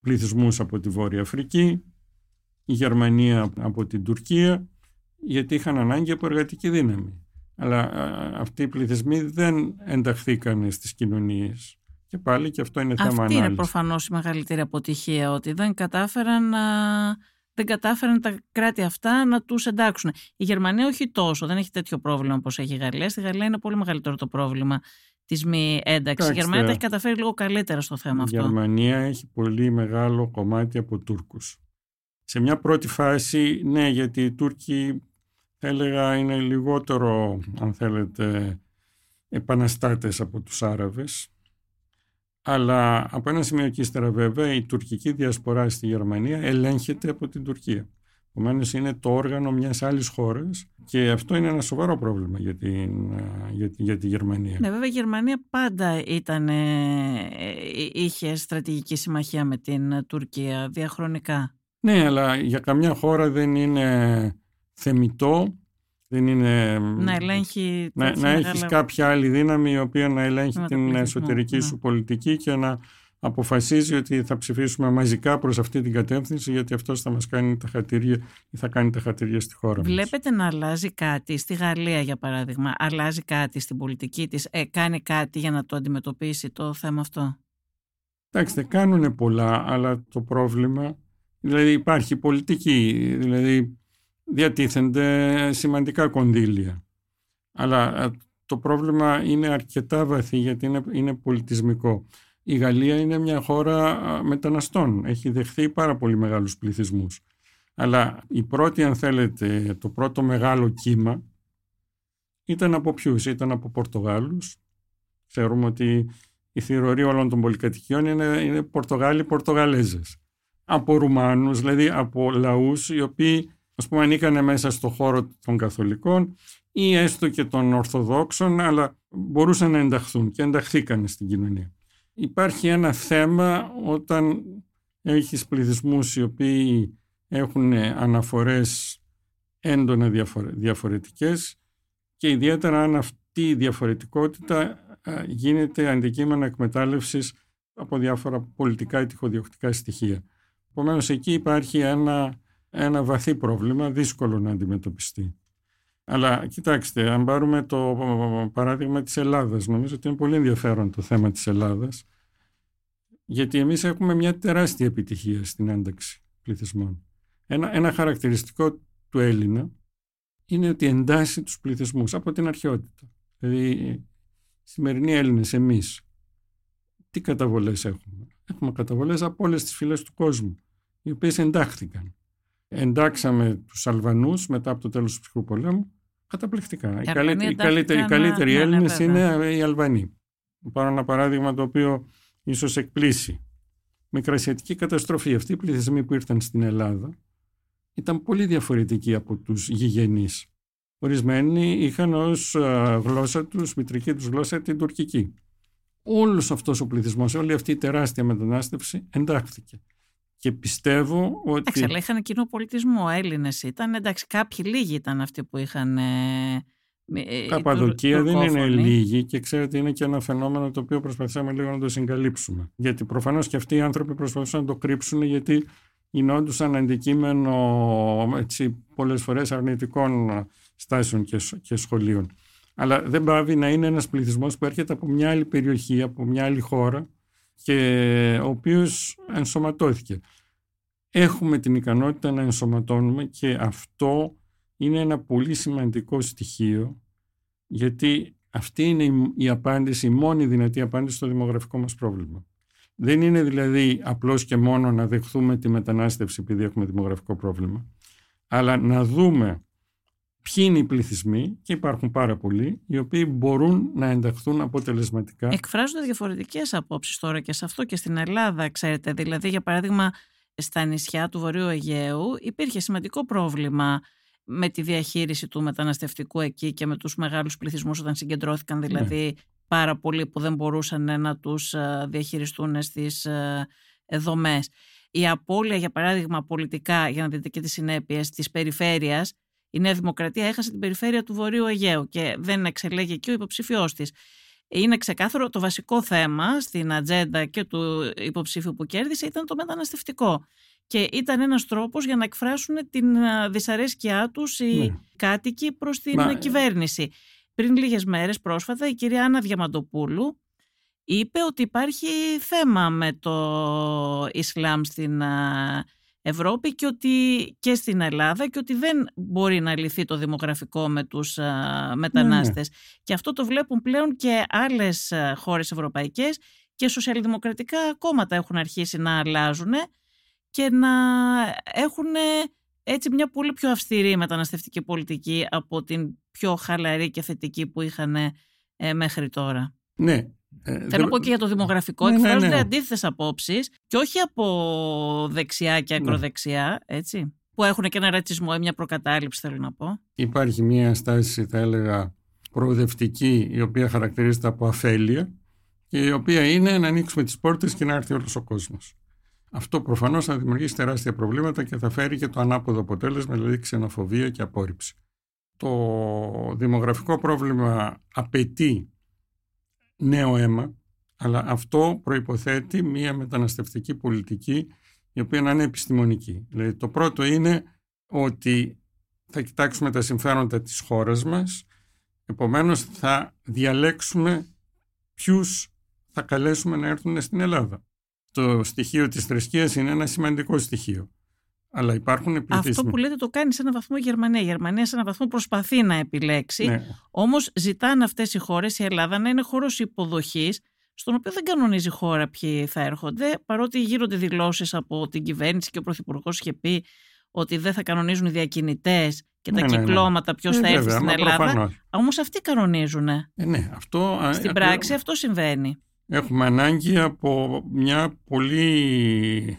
πληθυσμούς από τη Βόρεια Αφρική, η Γερμανία από την Τουρκία, γιατί είχαν ανάγκη από εργατική δύναμη. Αλλά αυτοί οι πληθυσμοί δεν ενταχθήκαν στις κοινωνίες. Και πάλι και αυτό είναι θέμα Αυτή ανάλυσης. είναι προφανώς η μεγαλύτερη αποτυχία, ότι δεν κατάφεραν να... Δεν κατάφεραν τα κράτη αυτά να τους εντάξουν. Η Γερμανία όχι τόσο, δεν έχει τέτοιο πρόβλημα όπως έχει η Γαλλία. Στη Γαλλία είναι πολύ μεγαλύτερο το πρόβλημα της μη ένταξης. Η Γερμανία τα έχει καταφέρει λίγο καλύτερα στο θέμα η αυτό. Η Γερμανία έχει πολύ μεγάλο κομμάτι από Τούρκους. Σε μια πρώτη φάση, ναι, γιατί οι Τούρκοι θα έλεγα είναι λιγότερο, αν θέλετε, επαναστάτες από τους Άραβες. Αλλά από ένα σημείο και ύστερα βέβαια η τουρκική διασπορά στη Γερμανία ελέγχεται από την Τουρκία. Επομένως είναι το όργανο μιας άλλης χώρας και αυτό είναι ένα σοβαρό πρόβλημα για, την, για, για τη Γερμανία. Ναι, βέβαια η Γερμανία πάντα ήταν, είχε στρατηγική συμμαχία με την Τουρκία διαχρονικά. Ναι, αλλά για καμιά χώρα δεν είναι θεμητό δεν είναι... Να ελέγχει... Να, να έχεις κάποια άλλη δύναμη η οποία να ελέγχει την εσωτερική ναι. σου πολιτική και να αποφασίζει ότι θα ψηφίσουμε μαζικά προς αυτή την κατεύθυνση γιατί αυτό θα μας κάνει τα χατήρια ή θα κάνει τα χατήρια στη χώρα Βλέπετε να αλλάζει κάτι; Στη Γαλλία για παράδειγμα, αλλάζει κάτι στην πολιτική της, ε, κάνει κάτι για να το αντιμετωπίσει το θέμα αυτό; Εντάξει, κάνουν πολλά, αλλά το πρόβλημα, δηλαδή υπάρχει πολιτική, δηλαδή διατίθενται σημαντικά κονδύλια. Αλλά ε, το πρόβλημα είναι αρκετά βαθύ γιατί είναι, είναι πολιτισμικό. Η Γαλλία είναι μια χώρα μεταναστών. Έχει δεχθεί πάρα πολύ μεγάλους πληθυσμούς. Αλλά η πρώτη, αν θέλετε, το πρώτο μεγάλο κύμα ήταν από ποιους, ήταν από Πορτογάλους. Ξέρουμε ότι η θεωρία όλων των πολυκατοικιών είναι, είναι Πορτογάλοι-Πορτογαλέζες. Από Ρουμάνους, δηλαδή από λαούς οι οποίοι ας πούμε ανήκανε μέσα στο χώρο των καθολικών ή έστω και των Ορθοδόξων, αλλά μπορούσαν να ενταχθούν και ενταχθήκανε στην κοινωνία. Υπάρχει ένα θέμα όταν έχεις πληθυσμούς οι οποίοι έχουν αναφορές έντονα διαφορετικές και ιδιαίτερα αν αυτή η διαφορετικότητα γίνεται αντικείμενο εκμετάλλευσης από διάφορα πολιτικά ή τυχοδιοκτικά στοιχεία. Επομένως, εκεί υπάρχει ένα ένα βαθύ πρόβλημα, δύσκολο να αντιμετωπιστεί. Αλλά κοιτάξτε, αν πάρουμε το παράδειγμα της Ελλάδας, νομίζω ότι είναι πολύ ενδιαφέρον το θέμα της Ελλάδας, γιατί εμείς έχουμε μια τεράστια επιτυχία στην ένταξη πληθυσμών. Ένα, ένα χαρακτηριστικό του Έλληνα είναι ότι εντάσσει τους πληθυσμούς από την αρχαιότητα. Δηλαδή, οι σημερινοί Έλληνες, εμείς, τι καταβολές έχουμε; Έχουμε καταβολές από όλες τις φυλές του κόσμου, οι οποίες εντάχθηκαν εντάξαμε τους Αλβανούς μετά από το τέλος του ψυχρού πολέμου καταπληκτικά. Οι, καλύτεροι, οι καλύτεροι, οι καλύτεροι ναι, Έλληνες είναι οι Αλβανοί. Πάρω ένα παράδειγμα το οποίο ίσως εκπλήσει. Μικρασιατική καταστροφή. Αυτοί οι πληθυσμοί που ήρθαν στην Ελλάδα ήταν πολύ διαφορετικοί από τους γηγενείς. Ορισμένοι είχαν ως γλώσσα τους, μητρική τους γλώσσα την τουρκική. Όλος αυτός ο πληθυσμός, όλη αυτή η τεράστια μετανάστευση εντάχθηκε. Και πιστεύω ότι. Εντάξει, αλλά είχαν κοινό πολιτισμό. Έλληνες ήταν. Εντάξει, κάποιοι λίγοι ήταν αυτοί που είχαν. Ε, Καπαδοκία δεν είναι λίγοι και ξέρετε είναι και ένα φαινόμενο το οποίο προσπαθήσαμε λίγο να το συγκαλύψουμε. Γιατί προφανώς και αυτοί οι άνθρωποι προσπαθούσαν να το κρύψουν γιατί γινόντουσαν αντικείμενο έτσι, πολλές φορές αρνητικών στάσεων και, και σχολείων. Αλλά δεν πάβει να είναι ένας πληθυσμός που έρχεται από μια άλλη περιοχή, από μια άλλη χώρα και ο οποίος ενσωματώθηκε. Έχουμε την ικανότητα να ενσωματώνουμε και αυτό είναι ένα πολύ σημαντικό στοιχείο γιατί αυτή είναι η απάντηση, η μόνη δυνατή απάντηση στο δημογραφικό μας πρόβλημα. Δεν είναι δηλαδή απλώς και μόνο να δεχθούμε τη μετανάστευση επειδή έχουμε δημογραφικό πρόβλημα, αλλά να δούμε ποιοι είναι οι πληθυσμοί και υπάρχουν πάρα πολλοί οι οποίοι μπορούν να ενταχθούν αποτελεσματικά. Εκφράζονται διαφορετικές απόψεις τώρα και σε αυτό και στην Ελλάδα, ξέρετε. Δηλαδή, για παράδειγμα, στα νησιά του Βορείου Αιγαίου υπήρχε σημαντικό πρόβλημα με τη διαχείριση του μεταναστευτικού εκεί και με τους μεγάλους πληθυσμούς όταν συγκεντρώθηκαν δηλαδή ναι. πάρα πολλοί που δεν μπορούσαν να τους ε, διαχειριστούν στις ε, δομές. Η απώλεια για παράδειγμα πολιτικά, για να δείτε και τις συνέπειες της περιφέρειας, η Νέα Δημοκρατία έχασε την περιφέρεια του Βορείου Αιγαίου και δεν εξελέγει εκεί ο υποψήφιό της. Είναι ξεκάθαρο το βασικό θέμα στην ατζέντα και του υποψήφιου που κέρδισε ήταν το μεταναστευτικό. Και ήταν ένας τρόπος για να εκφράσουν την δυσαρέσκειά τους οι ναι. κάτοικοι προς την Μα... κυβέρνηση. Πριν λίγες μέρες πρόσφατα η κυρία Άννα Διαμαντοπούλου είπε ότι υπάρχει θέμα με το Ισλάμ στην Ευρώπη και, ότι, και στην Ελλάδα και ότι δεν μπορεί να λυθεί το δημογραφικό με τους α, μετανάστες. Ναι, ναι. Και αυτό το βλέπουν πλέον και άλλες χώρες ευρωπαϊκές και σοσιαλδημοκρατικά κόμματα έχουν αρχίσει να αλλάζουν και να έχουν έτσι μια πολύ πιο αυστηρή μεταναστευτική πολιτική από την πιο χαλαρή και θετική που είχαν ε, μέχρι τώρα. Ναι. Ε, Θέλω να πω και για το δημογραφικό. Ναι, εκφράζονται ναι, ναι. αντίθετες απόψεις και όχι από δεξιά και ναι. ακροδεξιά, έτσι. Που έχουν και ένα ρατσισμό ή μια προκατάληψη, θέλω να πω. Υπάρχει μια στάση, θα έλεγα, προοδευτική, η οποία χαρακτηρίζεται από αφέλεια και η οποία είναι να ανοίξουμε τις πόρτες και να έρθει όλος ο κόσμος. Αυτό προφανώς θα δημιουργήσει τεράστια προβλήματα και θα φέρει και το ανάποδο αποτέλεσμα, δηλαδή ξενοφοβία και απόρριψη. Το δημογραφικό πρόβλημα απαιτεί νέο αίμα, αλλά αυτό προϋποθέτει μια μεταναστευτική πολιτική η οποία να είναι επιστημονική. Δηλαδή το πρώτο είναι ότι θα κοιτάξουμε τα συμφέροντα της χώρας μας, επομένως θα διαλέξουμε ποιους θα καλέσουμε να έρθουν στην Ελλάδα. Το στοιχείο της θρησκείας είναι ένα σημαντικό στοιχείο. Αλλά υπάρχουν πληθυσμοί. Αυτό που λέτε το κάνει σε έναν βαθμό η Γερμανία. Η Γερμανία σε έναν βαθμό προσπαθεί να επιλέξει. Ναι. Όμως ζητάνε αυτές οι χώρες, η Ελλάδα, να είναι χώρος υποδοχής, στον οποίο δεν κανονίζει η χώρα ποιοι θα έρχονται. Παρότι γίνονται δηλώσεις από την κυβέρνηση και ο Πρωθυπουργός είχε πει ότι δεν θα κανονίζουν οι διακινητές και τα ναι, ναι, ναι. κυκλώματα ποιος θα έρθει στην Ελλάδα. Όμως αυτοί κανονίζουν. Ε, ναι, αυτό, Στην πράξη αυτό συμβαίνει. Έχουμε ανάγκη από μια πολύ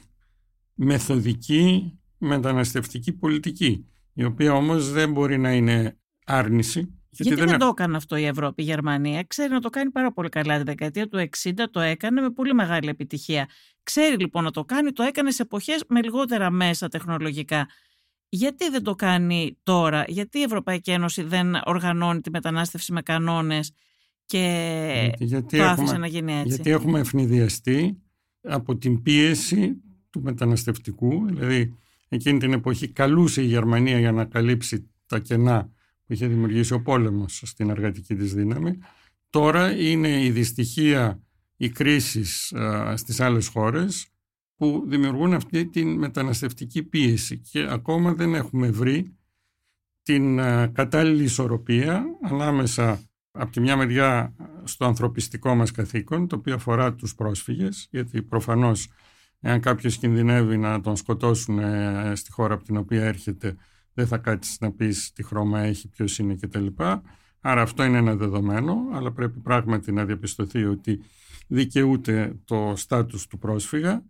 μεθοδική μεταναστευτική πολιτική, η οποία όμως δεν μπορεί να είναι άρνηση. Γιατί, δεν, δεν το έκανε αυτό η Ευρώπη, η Γερμανία. Ξέρει να το κάνει πάρα πολύ καλά. Τη δεκαετία του 60 το έκανε με πολύ μεγάλη επιτυχία. Ξέρει λοιπόν να το κάνει, το έκανε σε εποχές με λιγότερα μέσα τεχνολογικά. Γιατί δεν το κάνει τώρα, γιατί η Ευρωπαϊκή Ένωση δεν οργανώνει τη μετανάστευση με κανόνες και γιατί το άφησε να γίνει έτσι; Γιατί έχουμε ευνηδιαστεί από την πίεση του μεταναστευτικού, δηλαδή εκείνη την εποχή καλούσε η Γερμανία για να καλύψει τα κενά που είχε δημιουργήσει ο πόλεμος στην εργατική της δύναμη. Τώρα είναι η δυστυχία, οι κρίσεις α, στις άλλες χώρες που δημιουργούν αυτή την μεταναστευτική πίεση και ακόμα δεν έχουμε βρει την κατάλληλη ισορροπία ανάμεσα από τη μια μεριά στο ανθρωπιστικό μας καθήκον, το οποίο αφορά τους πρόσφυγες, γιατί προφανώς εάν κάποιος κινδυνεύει να τον σκοτώσουν ε, στη χώρα από την οποία έρχεται, δεν θα κάτσεις να πεις τι χρώμα έχει, ποιος είναι κτλ. Άρα αυτό είναι ένα δεδομένο, αλλά πρέπει πράγματι να διαπιστωθεί ότι δικαιούται το στάτους του πρόσφυγα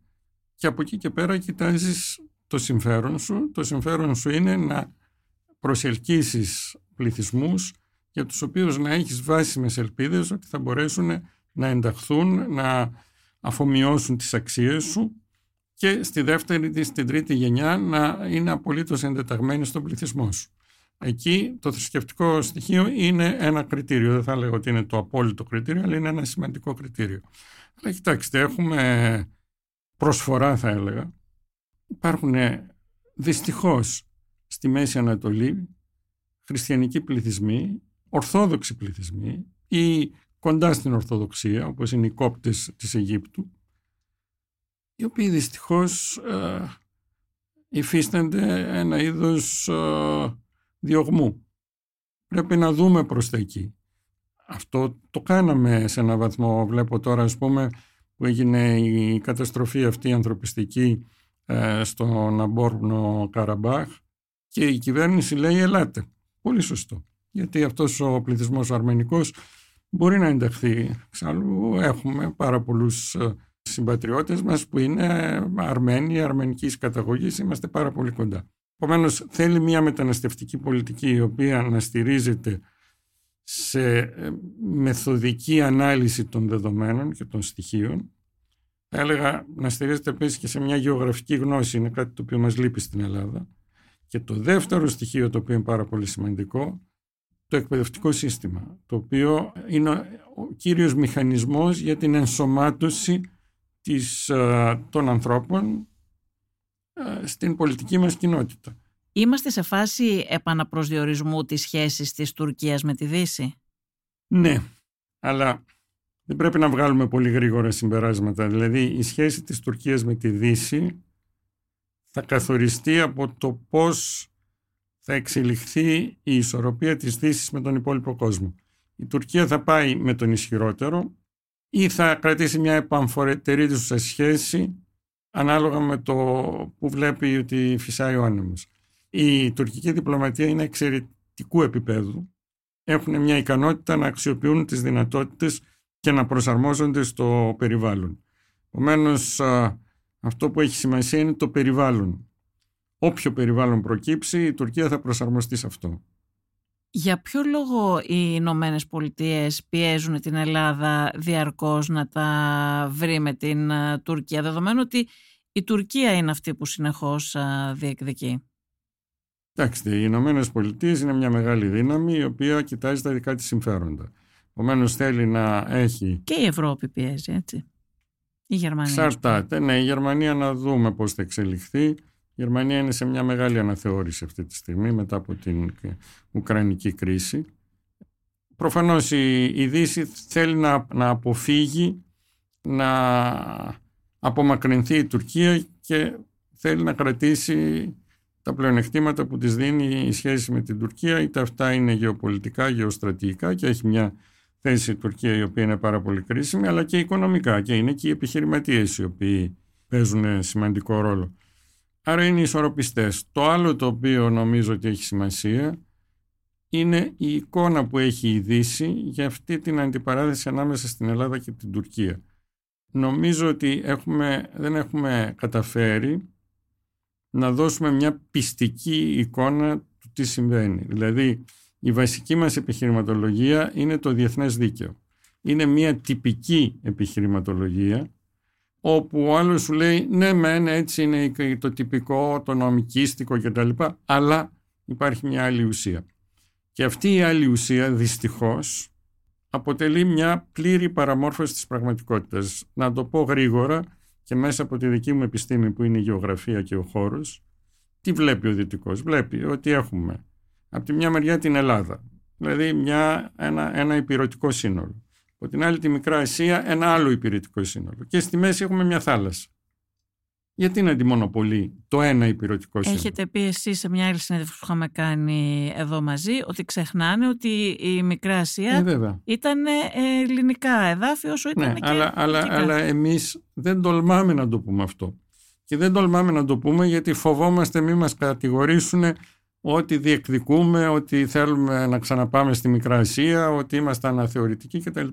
και από εκεί και πέρα κοιτάζεις το συμφέρον σου. Το συμφέρον σου είναι να προσελκύσεις πληθυσμούς για τους οποίους να έχεις βάσιμες ελπίδες ότι θα μπορέσουν να ενταχθούν, να αφομοιώσουν τις αξίες σου και στη δεύτερη ή στην τρίτη γενιά να είναι απολύτως εντεταγμένοι στον πληθυσμό σου. Εκεί το θρησκευτικό στοιχείο είναι ένα κριτήριο. Δεν θα λέγω ότι είναι το απόλυτο κριτήριο, αλλά είναι ένα σημαντικό κριτήριο. Αλλά κοιτάξτε, έχουμε προσφορά θα έλεγα. Υπάρχουν δυστυχώς στη Μέση Ανατολή χριστιανικοί πληθυσμοί ορθόδοξοι πληθυσμοί ή κοντά στην Ορθοδοξία, όπως είναι οι κόπτες της Αιγύπτου, οι οποίοι δυστυχώς ε, υφίστανται ένα είδος ε, διωγμού. Πρέπει να δούμε προς τα εκεί. Αυτό το κάναμε σε ένα βαθμό. Βλέπω τώρα, ας πούμε, που έγινε η καταστροφή αυτή ανθρωπιστική ε, στο Ναμπόρνο Καραμπάχ και η κυβέρνηση λέει ελάτε. Πολύ σωστό γιατί αυτός ο πληθυσμός ο αρμενικός μπορεί να ενταχθεί. Εξάλλου έχουμε πάρα πολλούς ε, συμπατριώτες μας που είναι Αρμένοι, αρμενικής καταγωγής, είμαστε πάρα πολύ κοντά. Επομένως, θέλει μια μεταναστευτική πολιτική η οποία να στηρίζεται σε ε, μεθοδική ανάλυση των δεδομένων και των στοιχείων. Θα έλεγα να στηρίζεται επίσης και σε μια γεωγραφική γνώση, είναι κάτι το οποίο μας λείπει στην Ελλάδα. Και το δεύτερο στοιχείο το οποίο είναι πάρα πολύ σημαντικό το εκπαιδευτικό σύστημα, το οποίο είναι ο κύριος μηχανισμός για την ενσωμάτωση της, ε, των ανθρώπων ε, στην πολιτική μας κοινότητα. Είμαστε σε φάση επαναπροσδιορισμού της σχέσης της Τουρκίας με τη Δύση; Ναι, αλλά δεν πρέπει να βγάλουμε πολύ γρήγορα συμπεράσματα. Δηλαδή η σχέση της Τουρκίας με τη Δύση θα καθοριστεί από το πώς θα εξελιχθεί η ισορροπία της δύσης με τον υπόλοιπο κόσμο. Η Τουρκία θα πάει με τον ισχυρότερο ή θα κρατήσει μια επαμφορετερή του σχέση ανάλογα με το που βλέπει ότι φυσάει ο άνεμος. Η τουρκική διπλωματία είναι εξαιρετικού επίπεδου. Έχουν μια ικανότητα να αξιοποιούν τις δυνατότητες και να προσαρμόζονται στο περιβάλλον. Επομένως, αυτό που έχει σημασία είναι το περιβάλλον. Όποιο περιβάλλον προκύψει, η Τουρκία θα προσαρμοστεί σε αυτό. Για ποιο λόγο οι Ηνωμένες Πολιτείες πιέζουν την Ελλάδα διαρκώς να τα βρει με την Τουρκία, δεδομένου ότι η Τουρκία είναι αυτή που συνεχώς διεκδικεί; Εντάξει, οι Ηνωμένες Πολιτείες είναι μια μεγάλη δύναμη η οποία κοιτάζει τα δικά της συμφέροντα. Επομένως θέλει να έχει. Και η Ευρώπη πιέζει, έτσι. Η Γερμανία. Ξαρτάται. Ναι, η Γερμανία να δούμε πώς θα εξελιχθεί. Η Γερμανία είναι σε μια μεγάλη αναθεώρηση αυτή τη στιγμή μετά από την Ουκρανική κρίση. Προφανώς η, η Δύση θέλει να, να αποφύγει να απομακρυνθεί η Τουρκία και θέλει να κρατήσει τα πλεονεκτήματα που της δίνει η σχέση με την Τουρκία είτε αυτά είναι γεωπολιτικά, γεωστρατηγικά και έχει μια θέση η Τουρκία η οποία είναι πάρα πολύ κρίσιμη, αλλά και οικονομικά και είναι και οι επιχειρηματίες οι οποίοι παίζουν σημαντικό ρόλο. Άρα είναι ισορροπιστές. Το άλλο το οποίο νομίζω ότι έχει σημασία είναι η εικόνα που έχει η Δύση για αυτή την αντιπαράθεση ανάμεσα στην Ελλάδα και την Τουρκία. Νομίζω ότι έχουμε, δεν έχουμε καταφέρει να δώσουμε μια πιστική εικόνα του τι συμβαίνει. Δηλαδή, η βασική μας επιχειρηματολογία είναι το διεθνές δίκαιο. Είναι μια τυπική επιχειρηματολογία όπου ο άλλος σου λέει ναι μεν έτσι είναι το τυπικό, το νομικίστικο κτλ. Αλλά υπάρχει μια άλλη ουσία. Και αυτή η άλλη ουσία δυστυχώς αποτελεί μια πλήρη παραμόρφωση της πραγματικότητας. Να το πω γρήγορα και μέσα από τη δική μου επιστήμη που είναι η γεωγραφία και ο χώρος, τι βλέπει ο Δυτικός; Βλέπει ότι έχουμε από τη μια μεριά την Ελλάδα, δηλαδή μια, ένα, ένα υπηρετικό σύνολο. Από την άλλη τη Μικρά Ασία ένα άλλο υπηρετικό σύνολο. Και στη μέση έχουμε μια θάλασσα. Γιατί να αντιμονοπολεί το ένα υπηρετικό σύνολο; Έχετε πει εσείς σε μια άλλη συνέντευξη που είχαμε κάνει εδώ μαζί ότι ξεχνάνε ότι η Μικρά Ασία ε, ήταν ε, ελληνικά εδάφη όσο ήταν ναι, και αλλά, αλλά, αλλά εμείς δεν τολμάμε να το πούμε αυτό. Και δεν τολμάμε να το πούμε γιατί φοβόμαστε μη μας κατηγορήσουν ότι διεκδικούμε, ότι θέλουμε να ξαναπάμε στη Μικρά Ασία, ότι είμαστε αναθεωρητικοί κτλ.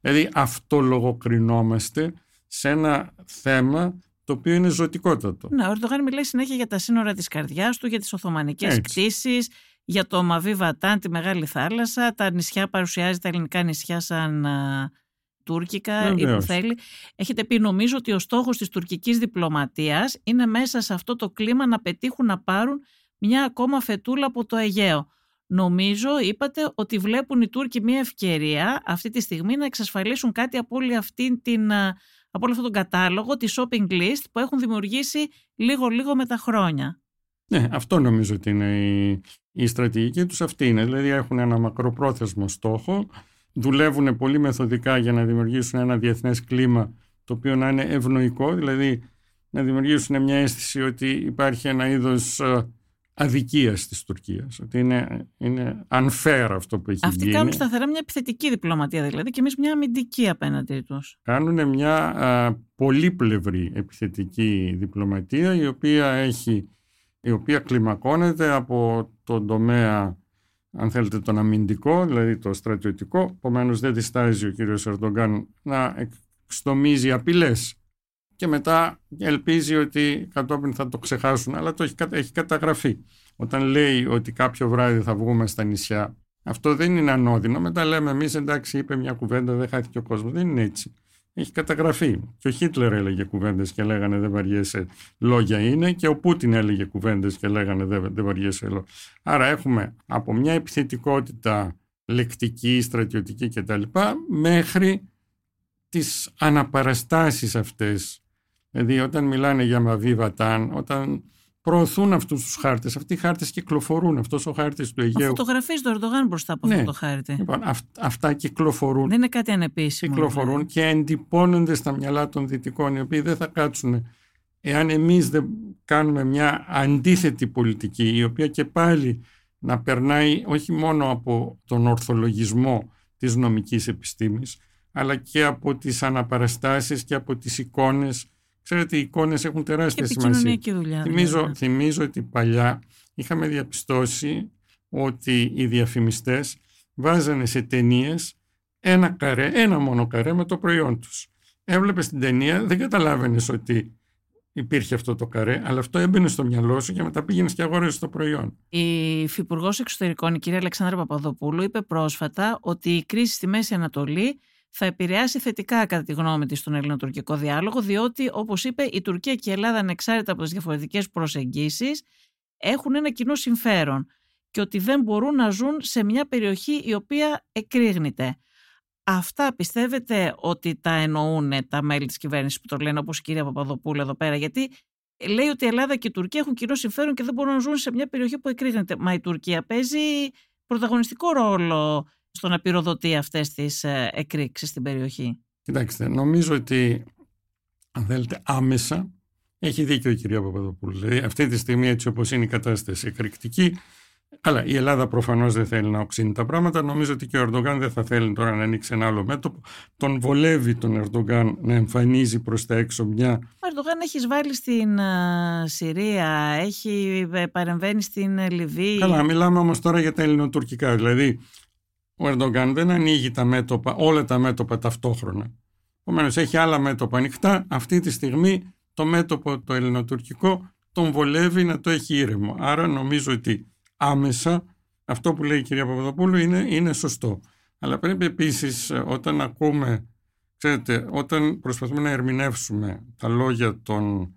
Δηλαδή αυτό λογοκρινόμαστε σε ένα θέμα το οποίο είναι ζωτικότατο. Ναι, ο Ερντογάν μιλάει συνέχεια για τα σύνορα της καρδιάς του, για τις Οθωμανικές κτίσεις, για το Μαβί Βατάν, τη Μεγάλη Θάλασσα, τα νησιά παρουσιάζει τα ελληνικά νησιά σαν α, τουρκικά ή που θέλει. Έχετε πει νομίζω ότι ο στόχος της τουρκικής διπλωματίας είναι μέσα σε αυτό το κλίμα να πετύχουν να πάρουν μια ακόμα φετούλα από το Αιγαίο. Νομίζω, είπατε, ότι βλέπουν οι Τούρκοι μια ευκαιρία αυτή τη στιγμή να εξασφαλίσουν κάτι από όλη αυτή την από όλο αυτόν τον κατάλογο, τη shopping list που έχουν δημιουργήσει λίγο-λίγο με τα χρόνια. Ναι, αυτό νομίζω ότι είναι η, η στρατηγική τους αυτή είναι. Δηλαδή έχουν ένα μακροπρόθεσμο στόχο, δουλεύουν πολύ μεθοδικά για να δημιουργήσουν ένα διεθνές κλίμα το οποίο να είναι ευνοϊκό, δηλαδή να δημιουργήσουν μια αίσθηση ότι υπάρχει ένα είδος αδικίας της Τουρκίας. Ότι είναι, είναι unfair αυτό που έχει Αυτοί γίνει. κάνουν σταθερά μια επιθετική διπλωματία δηλαδή και εμείς μια αμυντική απέναντί τους. Κάνουν μια α, πολύπλευρη επιθετική διπλωματία η οποία, έχει, η οποία κλιμακώνεται από τον τομέα αν θέλετε τον αμυντικό, δηλαδή το στρατιωτικό. Επομένως δεν διστάζει ο κύριος Ερντογκάν να εξτομίζει απειλές και μετά ελπίζει ότι κατόπιν θα το ξεχάσουν, αλλά το έχει, έχει καταγραφεί. Όταν λέει ότι κάποιο βράδυ θα βγούμε στα νησιά, αυτό δεν είναι ανώδυνο. Μετά λέμε εμείς εντάξει, είπε μια κουβέντα, δεν χάθηκε ο κόσμος. Δεν είναι έτσι. Έχει καταγραφεί. Και ο Χίτλερ έλεγε κουβέντες και λέγανε δεν βαριέσαι, λόγια είναι. Και ο Πούτιν έλεγε κουβέντες και λέγανε δεν, δεν βαριέσαι, λόγια. Άρα έχουμε από μια επιθετικότητα λεκτική, στρατιωτική κτλ. μέχρι τις αναπαραστάσεις αυτές Δηλαδή όταν μιλάνε για Μαβί Βατάν, όταν προωθούν αυτούς τους χάρτες. Αυτοί οι χάρτες κυκλοφορούν. Αυτός ο χάρτης του Αιγαίου. Φωτογραφίζεις το Ερντογάν μπροστά από ναι. αυτό το χάρτη. Λοιπόν, αυ, αυτά κυκλοφορούν. Δεν είναι κάτι ανεπίσημο. Κυκλοφορούν ναι. και εντυπώνονται στα μυαλά των Δυτικών, οι οποίοι δεν θα κάτσουν. Εάν εμείς δεν κάνουμε μια αντίθετη πολιτική, η οποία και πάλι να περνάει όχι μόνο από τον ορθολογισμό της νομικής επιστήμης, αλλά και από τις αναπαραστάσεις και από τις εικόνες Ξέρετε, οι εικόνες έχουν τεράστια και σημασία. Και δουλειά, θυμίζω, ναι. θυμίζω ότι παλιά είχαμε διαπιστώσει ότι οι διαφημιστές βάζανε σε ταινίες ένα καρέ, ένα μόνο καρέ με το προϊόν τους. Έβλεπες την ταινία, δεν καταλάβαινες ότι υπήρχε αυτό το καρέ, αλλά αυτό έμπαινε στο μυαλό σου και μετά πήγαινες και αγόρασε το προϊόν. Η Υφυπουργός Εξωτερικών, η κυρία Αλεξάνδρα Παπαδοπούλου, είπε πρόσφατα ότι η κρίση στη Μέση Ανατολή θα επηρεάσει θετικά, κατά τη γνώμη της, τον ελληνοτουρκικό διάλογο, διότι, όπως είπε, η Τουρκία και η Ελλάδα, ανεξάρτητα από τις διαφορετικές προσεγγίσεις, έχουν ένα κοινό συμφέρον και ότι δεν μπορούν να ζουν σε μια περιοχή η οποία εκρήγνεται. Αυτά πιστεύετε ότι τα εννοούν τα μέλη της κυβέρνησης που το λένε όπως η κυρία Παπαδοπούλου εδώ πέρα; Γιατί λέει ότι η Ελλάδα και η Τουρκία έχουν κοινό συμφέρον και δεν μπορούν να ζουν σε μια περιοχή που εκρήγνεται. Μα η Τουρκία παίζει πρωταγωνιστικό ρόλο στο να πυροδοτεί αυτές τις ε, εκρήξεις στην περιοχή. Κοιτάξτε, νομίζω ότι αν θέλετε άμεσα έχει δίκιο η κυρία Παπαδοπούλου. Δηλαδή αυτή τη στιγμή έτσι όπως είναι η κατάσταση εκρηκτική αλλά η Ελλάδα προφανώς δεν θέλει να οξύνει τα πράγματα. Νομίζω ότι και ο Ερντογάν δεν θα θέλει τώρα να ανοίξει ένα άλλο μέτωπο. Τον βολεύει τον Ερντογάν να εμφανίζει προς τα έξω μια. Ο Ερντογάν έχει εισβάλει στην uh, Συρία, έχει ε, παρεμβαίνει στην ε, Λιβύη. Καλά, μιλάμε όμως τώρα για τα ελληνοτουρκικά. Δηλαδή, ο Ερντογάν δεν ανοίγει τα μέτωπα, όλα τα μέτωπα ταυτόχρονα. Επομένως, έχει άλλα μέτωπα ανοιχτά. Αυτή τη στιγμή το μέτωπο το ελληνοτουρκικό τον βολεύει να το έχει ήρεμο. Άρα νομίζω ότι άμεσα αυτό που λέει η κυρία Παπαδοπούλου είναι, είναι σωστό. Αλλά πρέπει επίσης όταν ακούμε, ξέρετε, όταν προσπαθούμε να ερμηνεύσουμε τα λόγια των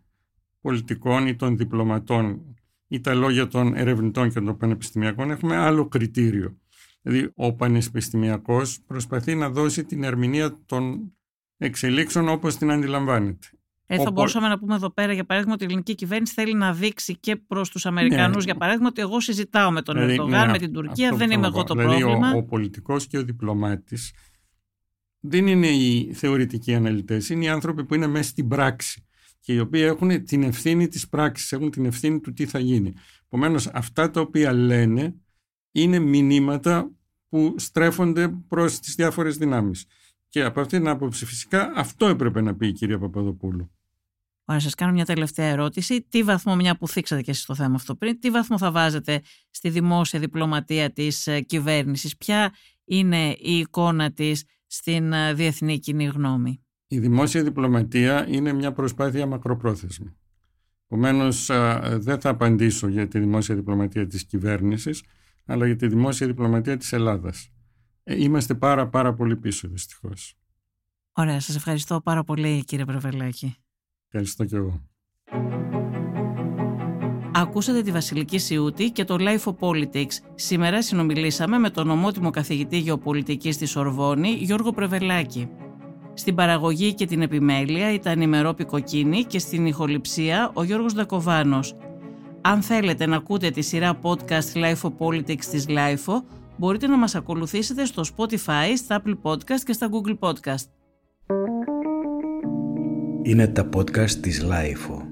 πολιτικών ή των διπλωματών ή τα λόγια των ερευνητών και των πανεπιστημιακών έχουμε άλλο κριτήριο. Δηλαδή ο πανεπιστημιακός προσπαθεί να δώσει την ερμηνεία των εξελίξεων όπως την αντιλαμβάνεται. Ε, θα μπορούσαμε να πούμε εδώ πέρα, για παράδειγμα, ότι η ελληνική κυβέρνηση θέλει να δείξει και προς τους Αμερικανούς, ναι. για παράδειγμα, ότι εγώ συζητάω με τον δηλαδή, Ερντογάν, ναι, με την Τουρκία, δεν είμαι εγώ το δηλαδή, πρόβλημα. Ο, ο πολιτικός και ο διπλωμάτης δεν είναι οι θεωρητικοί αναλυτές, είναι οι άνθρωποι που είναι μέσα στην πράξη και οι οποίοι έχουν την ευθύνη της πράξης, έχουν την ευθύνη του τι θα γίνει. Επομένως, αυτά τα οποία λένε είναι μηνύματα που στρέφονται προς τις διάφορες δυνάμεις. Και από αυτή την άποψη, φυσικά, αυτό έπρεπε να πει η κυρία Παπαδοπούλου. Ωραία, σας κάνω μια τελευταία ερώτηση. Τι βαθμό, μια που θίξατε και εσείς το θέμα αυτό πριν, τι βαθμό θα βάζετε στη δημόσια διπλωματία της ε, κυβέρνησης, Ποια είναι η εικόνα της στην ε, διεθνή κοινή γνώμη; Η δημόσια διπλωματία είναι μια προσπάθεια μακροπρόθεσμη. Επομένως, δεν θα απαντήσω για τη δημόσια διπλωματία της κυβέρνησης, αλλά για τη δημόσια διπλωματία της Ελλάδας. Ε, είμαστε πάρα πάρα πολύ πίσω δυστυχώς. Ωραία, σας ευχαριστώ πάρα πολύ κύριε Πρεβελάκη. Ευχαριστώ και εγώ. Ακούσατε τη Βασιλική Σιούτη και το Life of Politics. Σήμερα συνομιλήσαμε με τον ομότιμο καθηγητή γεωπολιτικής της Ορβόνη, Γιώργο Πρεβελάκη. Στην παραγωγή και την επιμέλεια ήταν η Μερόπη Κοκκίνη και στην ηχοληψία ο Γιώργος Δακοβάνος. Αν θέλετε να ακούτε τη σειρά podcast Life of Politics της Life μπορείτε να μας ακολουθήσετε στο Spotify, στα Apple Podcast και στα Google Podcast. Είναι τα podcast της Lifeo.